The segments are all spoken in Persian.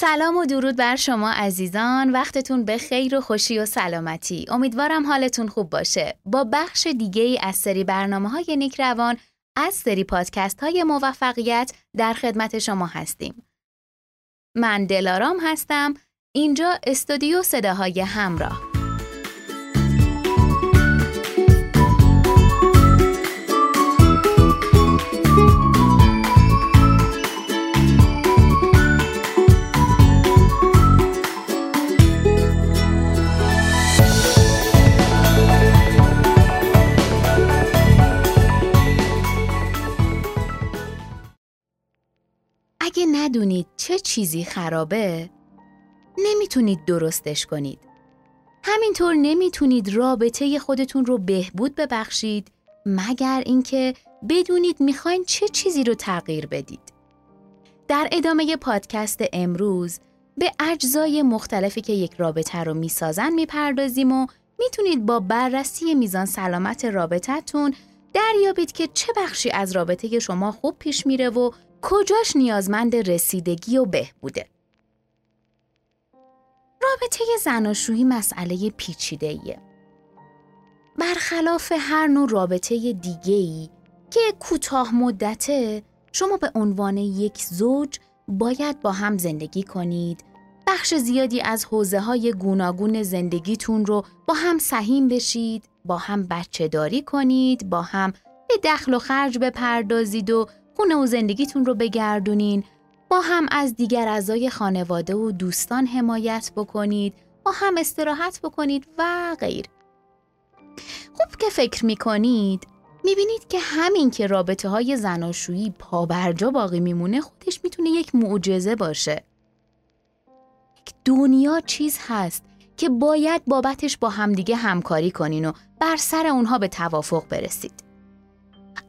سلام و درود بر شما عزیزان. وقتتون به خیر و خوشی و سلامتی. امیدوارم حالتون خوب باشه. با بخش دیگه ای از سری برنامه های نیک از سری پادکست های موفقیت در خدمت شما هستیم. من دلارام هستم. اینجا استودیو صداهای همراه. ندونید چه چیزی خرابه نمی‌تونید درستش کنید. همینطور نمی‌تونید رابطه خودتون رو بهبود ببخشید مگر اینکه بدونید می‌خواین چه چیزی رو تغییر بدید. در ادامه پادکست امروز به اجزای مختلفی که یک رابطه رو می‌سازن می‌پردازیم و می‌تونید با بررسی میزان سلامت رابطتون دریابید که چه بخشی از رابطه شما خوب پیش میره و کجاش نیازمند رسیدگی و بهبوده. رابطه زناشویی مسئله پیچیده ایه. برخلاف هر نوع رابطه دیگه ای که کوتاه مدته شما به عنوان یک زوج باید با هم زندگی کنید بخش زیادی از حوزه های گوناگون زندگیتون رو با هم سهیم بشید با هم بچه داری کنید با هم به دخل و خرج بپردازید و خونه و زندگیتون رو بگردونین. با هم از دیگر اعضای خانواده و دوستان حمایت بکنید با هم استراحت بکنید و غیر. خوب که فکر می‌کنید. می‌بینید که همین که رابطه های زناشویی پابرجا باقی میمونه خودش می‌تونه یک معجزه باشه. یک دنیا چیز هست که باید بابتش با همدیگه همکاری کنین و بر سر اونها به توافق برسید.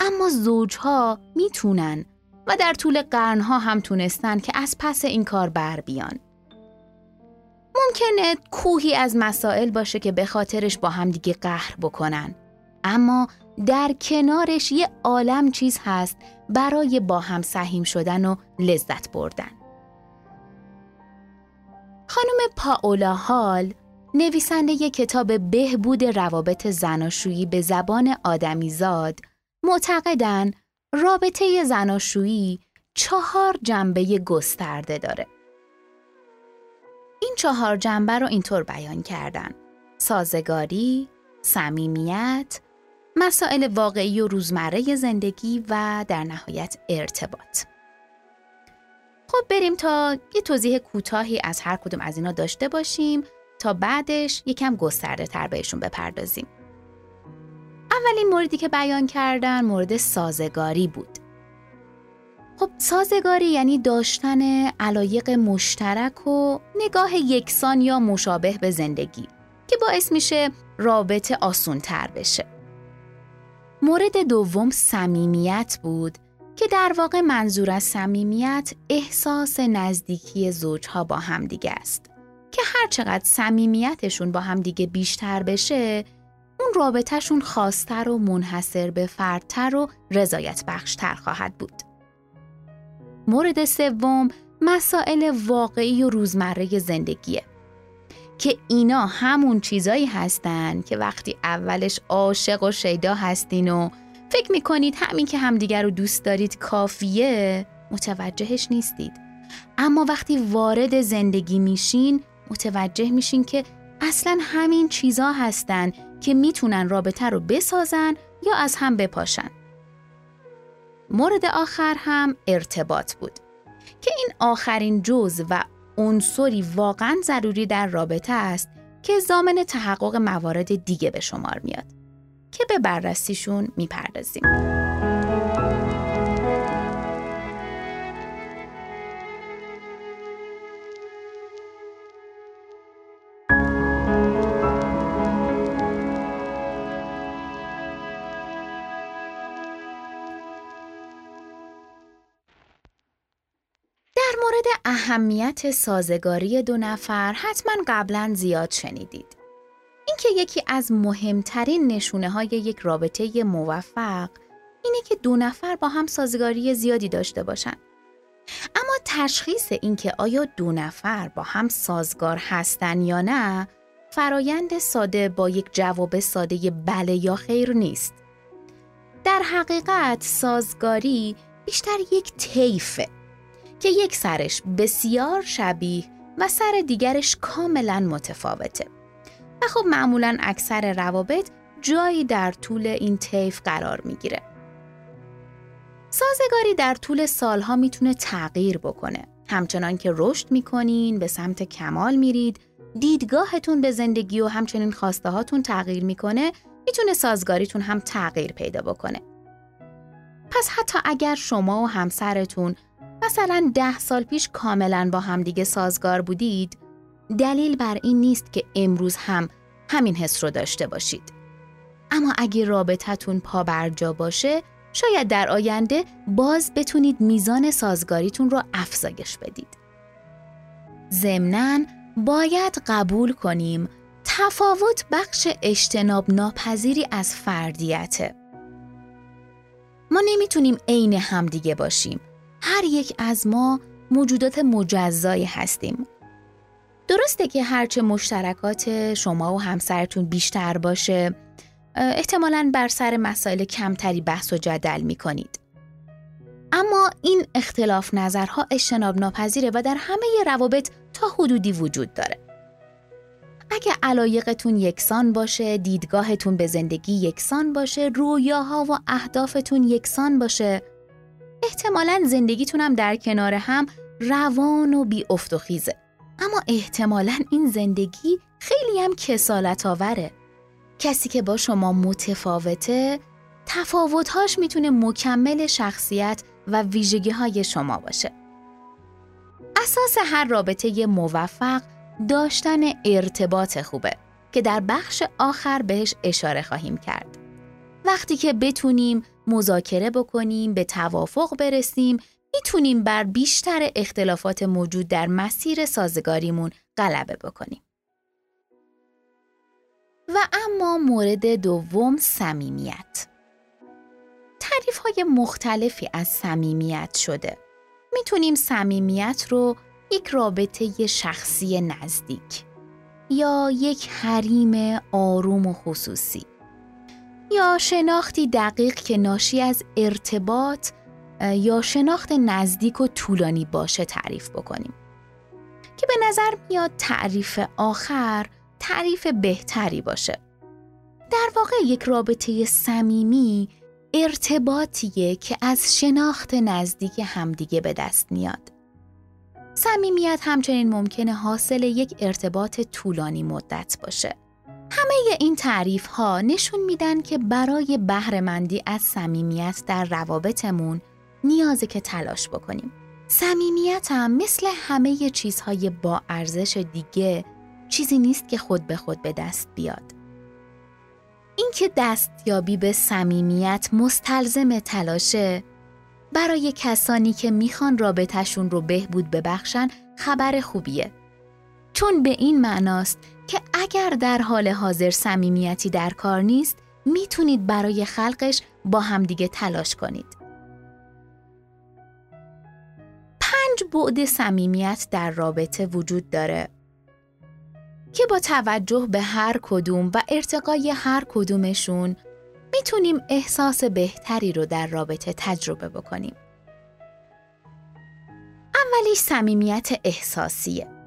اما زوجها می‌تونن و در طول قرنها هم تونستن که از پس این کار بر بیان. ممکنه کوهی از مسائل باشه که به خاطرش با هم دیگه قهر بکنن. اما در کنارش یه عالم چیز هست برای با هم سهیم شدن و لذت بردن. خانم پاولا هال نویسنده ی کتاب بهبود روابط زناشویی به زبان آدمیزاد معتقدن رابطه زناشویی چهار جنبه گسترده داره. این چهار جنبه رو اینطور بیان کردن. سازگاری، صمیمیت، مسائل واقعی و روزمره زندگی و در نهایت ارتباط. خب بریم تا یه توضیح کوتاهی از هر کدوم از اینا داشته باشیم تا بعدش یکم گسترده تر بهشون بپردازیم. اولین موردی که بیان کردن مورد سازگاری بود. خب سازگاری یعنی داشتن علایق مشترک و نگاه یکسان یا مشابه به زندگی که باعث میشه رابطه آسون تر بشه. مورد دوم صمیمیت بود که در واقع منظور از صمیمیت احساس نزدیکی زوجها با همدیگه است که هر چقدر صمیمیتشون با همدیگه بیشتر بشه رابطهشون خاصتر و منحصر به فردتر و رضایت بخشتر خواهد بود. مورد سوم مسائل واقعی و روزمره زندگیه که اینا همون چیزایی هستن که وقتی اولش عاشق و شیدا هستین و فکر می‌کنید همین که همدیگر رو دوست دارید کافیه متوجهش نیستید اما وقتی وارد زندگی میشین متوجه میشین که اصلا همین چیزا هستن که می‌تونن رابطه رو بسازن یا از هم بپاشن. مورد آخر هم ارتباط بود که این آخرین جز و عنصری واقعا ضروری در رابطه است که زامن تحقق موارد دیگه به شمار میاد که به بررسیشون می‌پردازیم. اهمیت سازگاری دو نفر حتما قبلا زیاد شنیدید. اینکه یکی از مهمترین نشونه های یک رابطه موفق اینه که دو نفر با هم سازگاری زیادی داشته باشند. اما تشخیص اینکه آیا دو نفر با هم سازگار هستن یا نه فرایند ساده با یک جواب ساده بله یا خیر نیست. در حقیقت سازگاری بیشتر یک طیفه که یک سرش بسیار شبیه و سر دیگرش کاملا متفاوته. و خب معمولا اکثر روابط جایی در طول این طیف قرار می‌گیره. سازگاری در طول سالها می‌تونه تغییر بکنه. همچنان که رشد می‌کنین، به سمت کمال میرید، دیدگاهتون به زندگی و همچنین خواسته هاتون تغییر می‌کنه، می‌تونه سازگاریتون هم تغییر پیدا بکنه. پس حتی اگر شما و همسرتون مثلا ده سال پیش کاملا با همدیگه سازگار بودید، دلیل بر این نیست که امروز هم همین حس رو داشته باشید. اما اگه رابطتون پا برجا باشه، شاید در آینده باز بتونید میزان سازگاریتون رو افزایش بدید. ضمناً باید قبول کنیم تفاوت بخش اجتناب ناپذیری از فردیته. ما نمی‌تونیم عین همدیگه باشیم. هر یک از ما موجودات مجزایی هستیم. درسته که هرچه مشترکات شما و همسرتون بیشتر باشه احتمالا بر سر مسائل کمتری بحث و جدل می کنید. اما این اختلاف نظرها اجتناب ناپذیره و در همه روابط تا حدودی وجود داره. اگه علایقتون یکسان باشه، دیدگاهتون به زندگی یکسان باشه، رویاها و اهدافتون یکسان باشه، احتمالا زندگیتون هم در کنار هم روان و بی افت و خیزه. اما احتمالا این زندگی خیلی هم کسالت آوره. کسی که با شما متفاوته تفاوتهاش می‌تونه مکمل شخصیت و ویژگی های شما باشه. اساس هر رابطه موفق داشتن ارتباط خوبه که در بخش آخر بهش اشاره خواهیم کرد. وقتی که بتونیم مذاکره بکنیم، به توافق برسیم، می‌تونیم بر بیشتر اختلافات موجود در مسیر سازگاریمون غلبه بکنیم. و اما مورد دوم صمیمیت. تعریف های مختلفی از صمیمیت شده. می‌تونیم صمیمیت رو یک رابطه شخصی نزدیک یا یک حریم آروم و خصوصی یا شناختی دقیق که ناشی از ارتباط یا شناخت نزدیک و طولانی باشه تعریف بکنیم. که به نظر میاد تعریف آخر تعریف بهتری باشه. در واقع یک رابطه صمیمی ارتباطیه که از شناخت نزدیک همدیگه به دست میاد. صمیمیت همچنین ممکنه حاصل یک ارتباط طولانی مدت باشه. همه این تعریف ها نشون میدن که برای بهرهمندی از صمیمیت در روابطمون نیازه که تلاش بکنیم. صمیمیت هم مثل همه چیزهای با ارزش دیگه چیزی نیست که خود به خود به دست بیاد. اینکه دستیابی به صمیمیت مستلزم تلاشه برای کسانی که می‌خوان رابطهشون رو بهبود ببخشن خبر خوبیه. چون به این معناست که اگر در حال حاضر صمیمیتی در کار نیست می‌تونید برای خلقش با همدیگه تلاش کنید. پنج بعد صمیمیت در رابطه وجود داره که با توجه به هر کدوم و ارتقای هر کدومشون می‌تونیم احساس بهتری رو در رابطه تجربه بکنیم. اولیش صمیمیت احساسیه.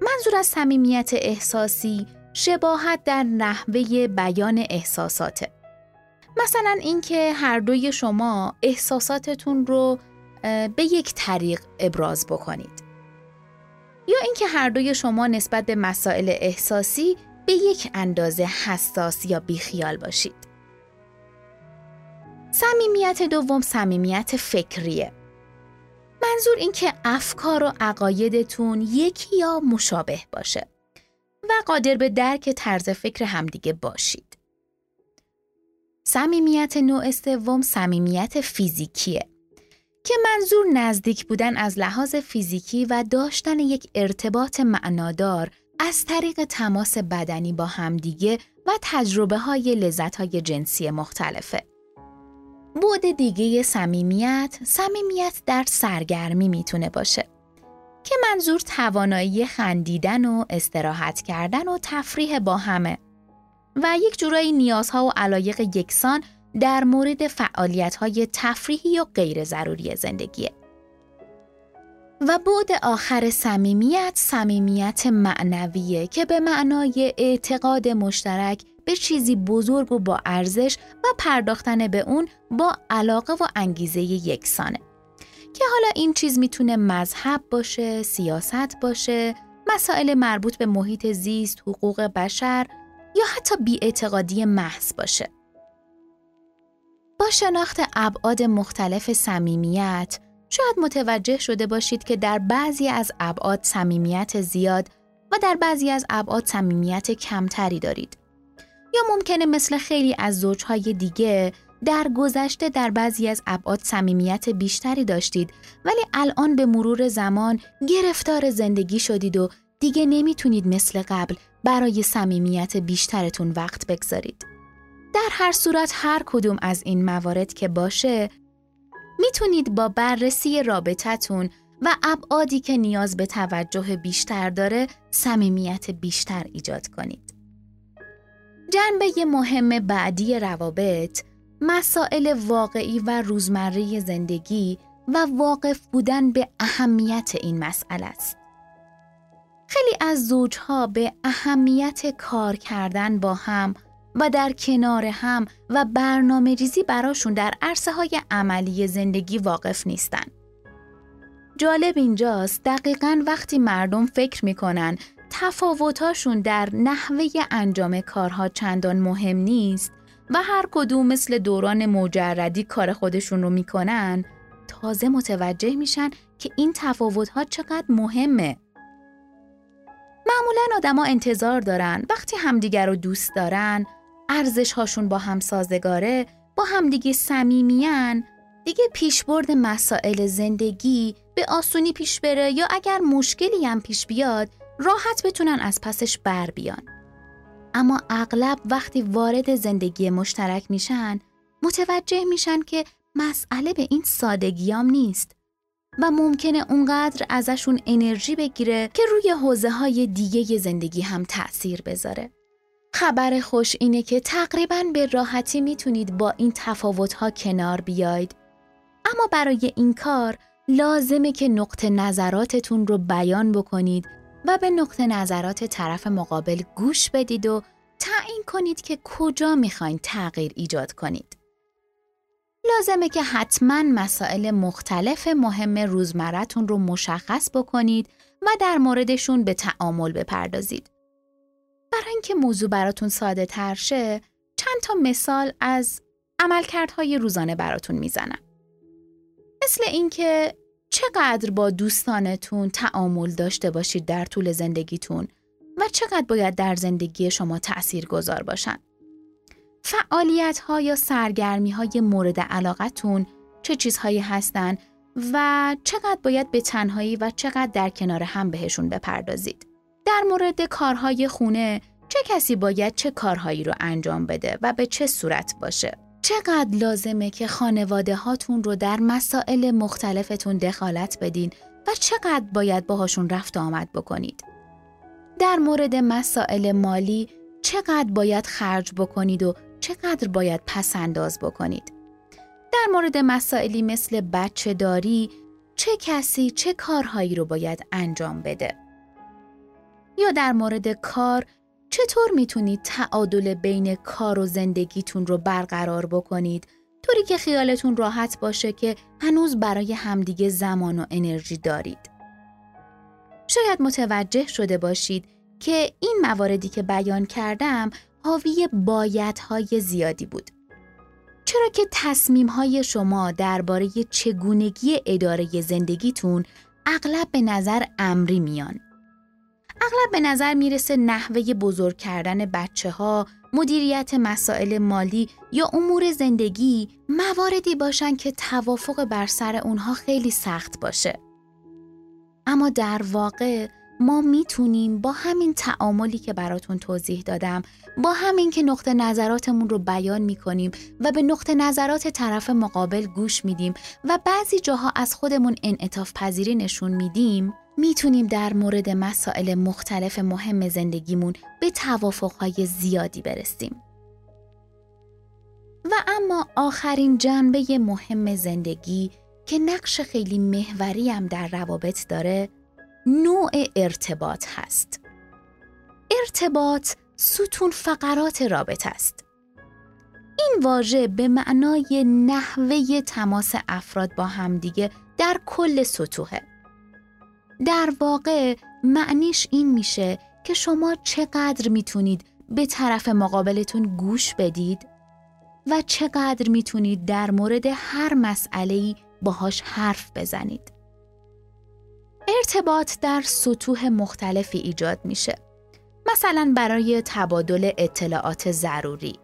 منظور از صمیمیت احساسی شباهت در نحوه بیان احساساته. مثلا اینکه هر دوی شما احساساتتون رو به یک طریق ابراز بکنید. یا اینکه هر دوی شما نسبت به مسائل احساسی به یک اندازه حساس یا بیخیال باشید. صمیمیت دوم صمیمیت فکریه. منظور این که افکار و عقایدتون یکی یا مشابه باشه و قادر به درک طرز فکر همدیگه باشید. صمیمیت نوع سوم صمیمیت فیزیکیه که منظور نزدیک بودن از لحاظ فیزیکی و داشتن یک ارتباط معنادار از طریق تماس بدنی با همدیگه و تجربه های لذت های جنسی مختلفه. بود دیگه صمیمیت صمیمیت در سرگرمی می‌تونه باشه که منظور توانایی خندیدن و استراحت کردن و تفریح با همه و یک جورایی نیازها و علایق یکسان در مورد فعالیت‌های تفریحی و غیر ضروری زندگیه. و بود آخر صمیمیت صمیمیت معنویه که به معنای اعتقاد مشترک به چیزی بزرگ و با ارزش و پرداختن به اون با علاقه و انگیزه یکسانه که حالا این چیز می‌تونه مذهب باشه، سیاست باشه، مسائل مربوط به محیط زیست، حقوق بشر یا حتی بیاعتقادی محض باشه. با شناخت ابعاد مختلف صمیمیت شاید متوجه شده باشید که در بعضی از ابعاد صمیمیت زیاد و در بعضی از ابعاد صمیمیت کمتری دارید. یا ممکنه مثل خیلی از زوجهای دیگه در گذشته در بعضی از ابعاد صمیمیت بیشتری داشتید ولی الان به مرور زمان گرفتار زندگی شدید و دیگه نمی‌تونید مثل قبل برای صمیمیت بیشترتون وقت بگذارید. در هر صورت هر کدوم از این موارد که باشه می‌تونید با بررسی رابطتون و ابعادی که نیاز به توجه بیشتر داره صمیمیت بیشتر ایجاد کنید. جنبه مهم بعدی روابط مسائل واقعی و روزمره زندگی و واقف بودن به اهمیت این مسئله است. خیلی از زوجها به اهمیت کار کردن با هم و در کنار هم و برنامه ریزی براشون در عرصه های عملی زندگی واقف نیستن. جالب اینجاست دقیقا وقتی مردم فکر می‌کنن تفاوتاشون در نحوه انجام کارها چندان مهم نیست و هر کدوم مثل دوران مجردی کار خودشون رو می‌کنن تازه متوجه میشن که این تفاوتها چقدر مهمه. معمولا آدما انتظار دارن وقتی همدیگر رو دوست دارن ارزش هاشون با هم سازگاره با همدیگه صمیمیان دیگه پیشبرد مسائل زندگی به آسونی پیش بره یا اگر مشکلی هم پیش بیاد راحت بتونن از پسش بر بیان. اما اغلب وقتی وارد زندگی مشترک میشن متوجه میشن که مسئله به این سادگیام نیست و ممکنه اونقدر ازشون انرژی بگیره که روی حوزه های دیگه زندگی هم تأثیر بذاره. خبر خوش اینه که تقریبا به راحتی می‌تونید با این تفاوت ها کنار بیاید. اما برای این کار لازمه که نقطه نظراتتون رو بیان بکنید و به نقطه نظرات طرف مقابل گوش بدید و تعیین کنید که کجا می‌خواین تغییر ایجاد کنید. لازمه که حتما مسائل مختلف مهم روزمرتون رو مشخص بکنید و در موردشون به تعامل بپردازید. برای اینکه موضوع براتون ساده تر شه، چند تا مثال از عملکردهای روزانه براتون می‌زنم. مثل اینکه چقدر با دوستانتون تعامل داشته باشید در طول زندگیتون و چقدر باید در زندگی شما تأثیر گذار باشن. فعالیت ها یا سرگرمی های مورد علاقتون چه چیزهایی هستن و چقدر باید به تنهایی و چقدر در کنار هم بهشون بپردازید. در مورد کارهای خونه چه کسی باید چه کارهایی رو انجام بده و به چه صورت باشه. چقدر لازمه که خانواده هاتون رو در مسائل مختلفتون دخالت بدین و چقدر باید باهاشون رفت آمد بکنید. در مورد مسائل مالی چقدر باید خرج بکنید و چقدر باید پس انداز بکنید. در مورد مسائلی مثل بچه داری چه کسی چه کارهایی رو باید انجام بده. یا در مورد کار چطور می‌تونید تعادل بین کار و زندگیتون رو برقرار بکنید طوری که خیالتون راحت باشه که هنوز برای همدیگه زمان و انرژی دارید. شاید متوجه شده باشید که این مواردی که بیان کردم حاوی بایدهای زیادی بود. چرا که تصمیمهای شما درباره چگونگی اداره زندگیتون اغلب به نظر امری میان. اغلب به نظر می‌رسه نحوه بزرگ کردن بچه ها، مدیریت مسائل مالی یا امور زندگی مواردی باشن که توافق بر سر اونها خیلی سخت باشه. اما در واقع ما می‌تونیم با همین تعاملی که براتون توضیح دادم با همین که نقطه نظراتمون رو بیان می‌کنیم و به نقطه نظرات طرف مقابل گوش میدیم و بعضی جاها از خودمون انعطاف پذیری نشون میدیم می‌تونیم در مورد مسائل مختلف مهم زندگیمون به توافقهای زیادی برسیم. و اما آخرین جنبه مهم زندگی که نقش خیلی محوری هم در روابط داره نوع ارتباط هست. ارتباط ستون فقرات رابط است. این واژه به معنای نحوه تماس افراد با همدیگه در کل سطوحه. در واقع معنیش این میشه که شما چقدر می‌تونید به طرف مقابلتون گوش بدید و چقدر می‌تونید در مورد هر مسئله‌ای باهاش حرف بزنید. ارتباط در سطوح مختلفی ایجاد میشه. مثلا برای تبادل اطلاعات ضروری،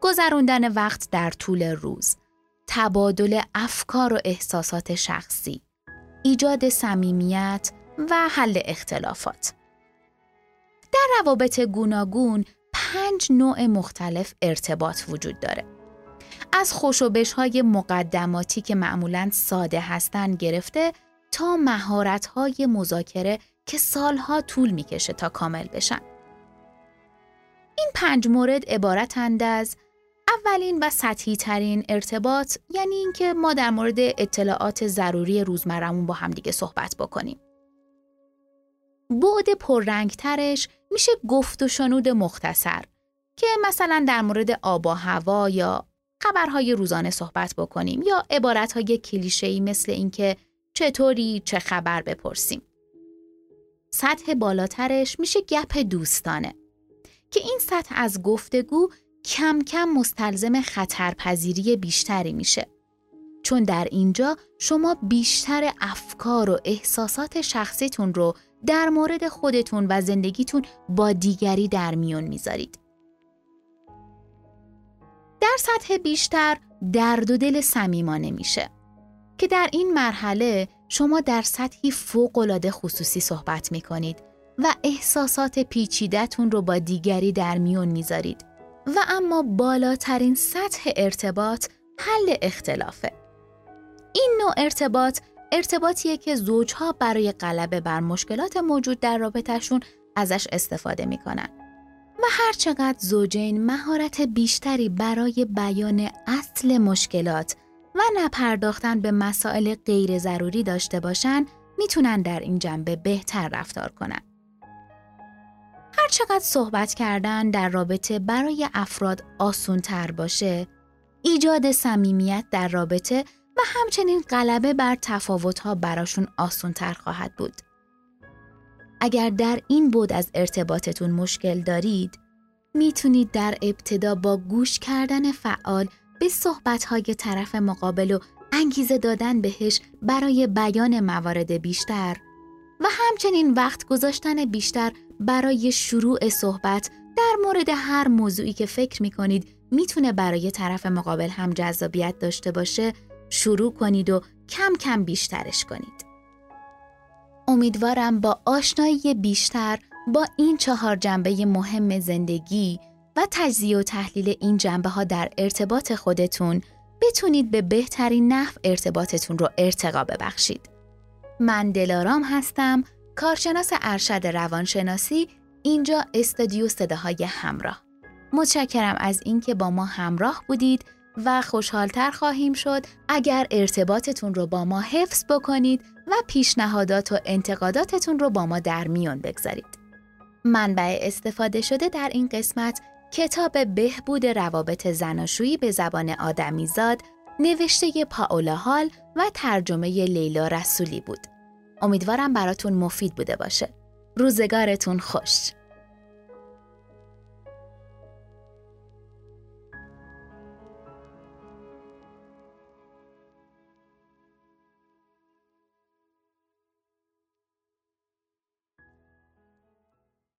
گذراندن وقت در طول روز، تبادل افکار و احساسات شخصی، ایجاد صمیمیت و حل اختلافات. در روابط گوناگون پنج نوع مختلف ارتباط وجود داره. از خوشوبش های مقدماتی که معمولا ساده هستند گرفته تا مهارت های مذاکره که سالها طول می‌کشه تا کامل بشن. این پنج مورد عبارتند از اولین و سطحی ترین ارتباط یعنی اینکه ما در مورد اطلاعات ضروری روزمرمون با همدیگه صحبت بکنیم. بعد پررنگترش میشه گفت و شنود مختصر که مثلا در مورد آب و هوا یا خبرهای روزانه صحبت بکنیم یا عبارتهای کلیشه‌ای مثل اینکه چطوری چه خبر بپرسیم. سطح بالاترش میشه گپ دوستانه که این سطح از گفتگو کم کم مستلزم خطرپذیری بیشتری میشه. چون در اینجا شما بیشتر افکار و احساسات شخصیتون رو در مورد خودتون و زندگیتون با دیگری در میون می‌ذارید. در سطح بیشتر درد و دل صمیمانه میشه که در این مرحله شما در سطحی فوقالعاده خصوصی صحبت می‌کنید و احساسات پیچیدهتون رو با دیگری در میون می‌ذارید و اما بالاترین سطح ارتباط حل اختلافه. این نوع ارتباط ارتباطیه که زوجها برای غلبه بر مشکلات موجود در رابطهشون ازش استفاده می‌کنن. و هر چقدر زوجین مهارت بیشتری برای بیان اصل مشکلات و نپرداختن به مسائل غیر ضروری داشته باشن می‌تونن در این جنبه بهتر رفتار کنن. هر چقدر صحبت کردن در رابطه برای افراد آسون تر باشه، ایجاد صمیمیت در رابطه و همچنین غلبه بر تفاوتها براشون آسون تر خواهد بود. اگر در این بود از ارتباطتون مشکل دارید، می‌تونید در ابتدا با گوش کردن فعال به صحبتهای طرف مقابل و انگیزه دادن بهش برای بیان موارد بیشتر و همچنین وقت گذاشتن بیشتر برای شروع صحبت در مورد هر موضوعی که فکر می کنید می‌تونه برای طرف مقابل هم جذابیت داشته باشه شروع کنید و کم کم بیشترش کنید. امیدوارم با آشنایی بیشتر با این چهار جنبه مهم زندگی و تجزیه و تحلیل این جنبه ها در ارتباط خودتون بتونید به بهترین نحو ارتباطتون رو ارتقا ببخشید. من دلارام هستم، کارشناس ارشد روانشناسی اینجا استودیو صداهای همراه. متشکرم از اینکه با ما همراه بودید و خوشحالتر خواهیم شد اگر ارتباطتون رو با ما حفظ بکنید و پیشنهادات و انتقاداتتون رو با ما در میون بگذارید. منبع استفاده شده در این قسمت کتاب بهبود روابط زناشویی به زبان آدمیزاد نوشته پاولا هال و ترجمه لیلا رسولی بود. امیدوارم براتون مفید بوده باشه. روزگارتون خوش.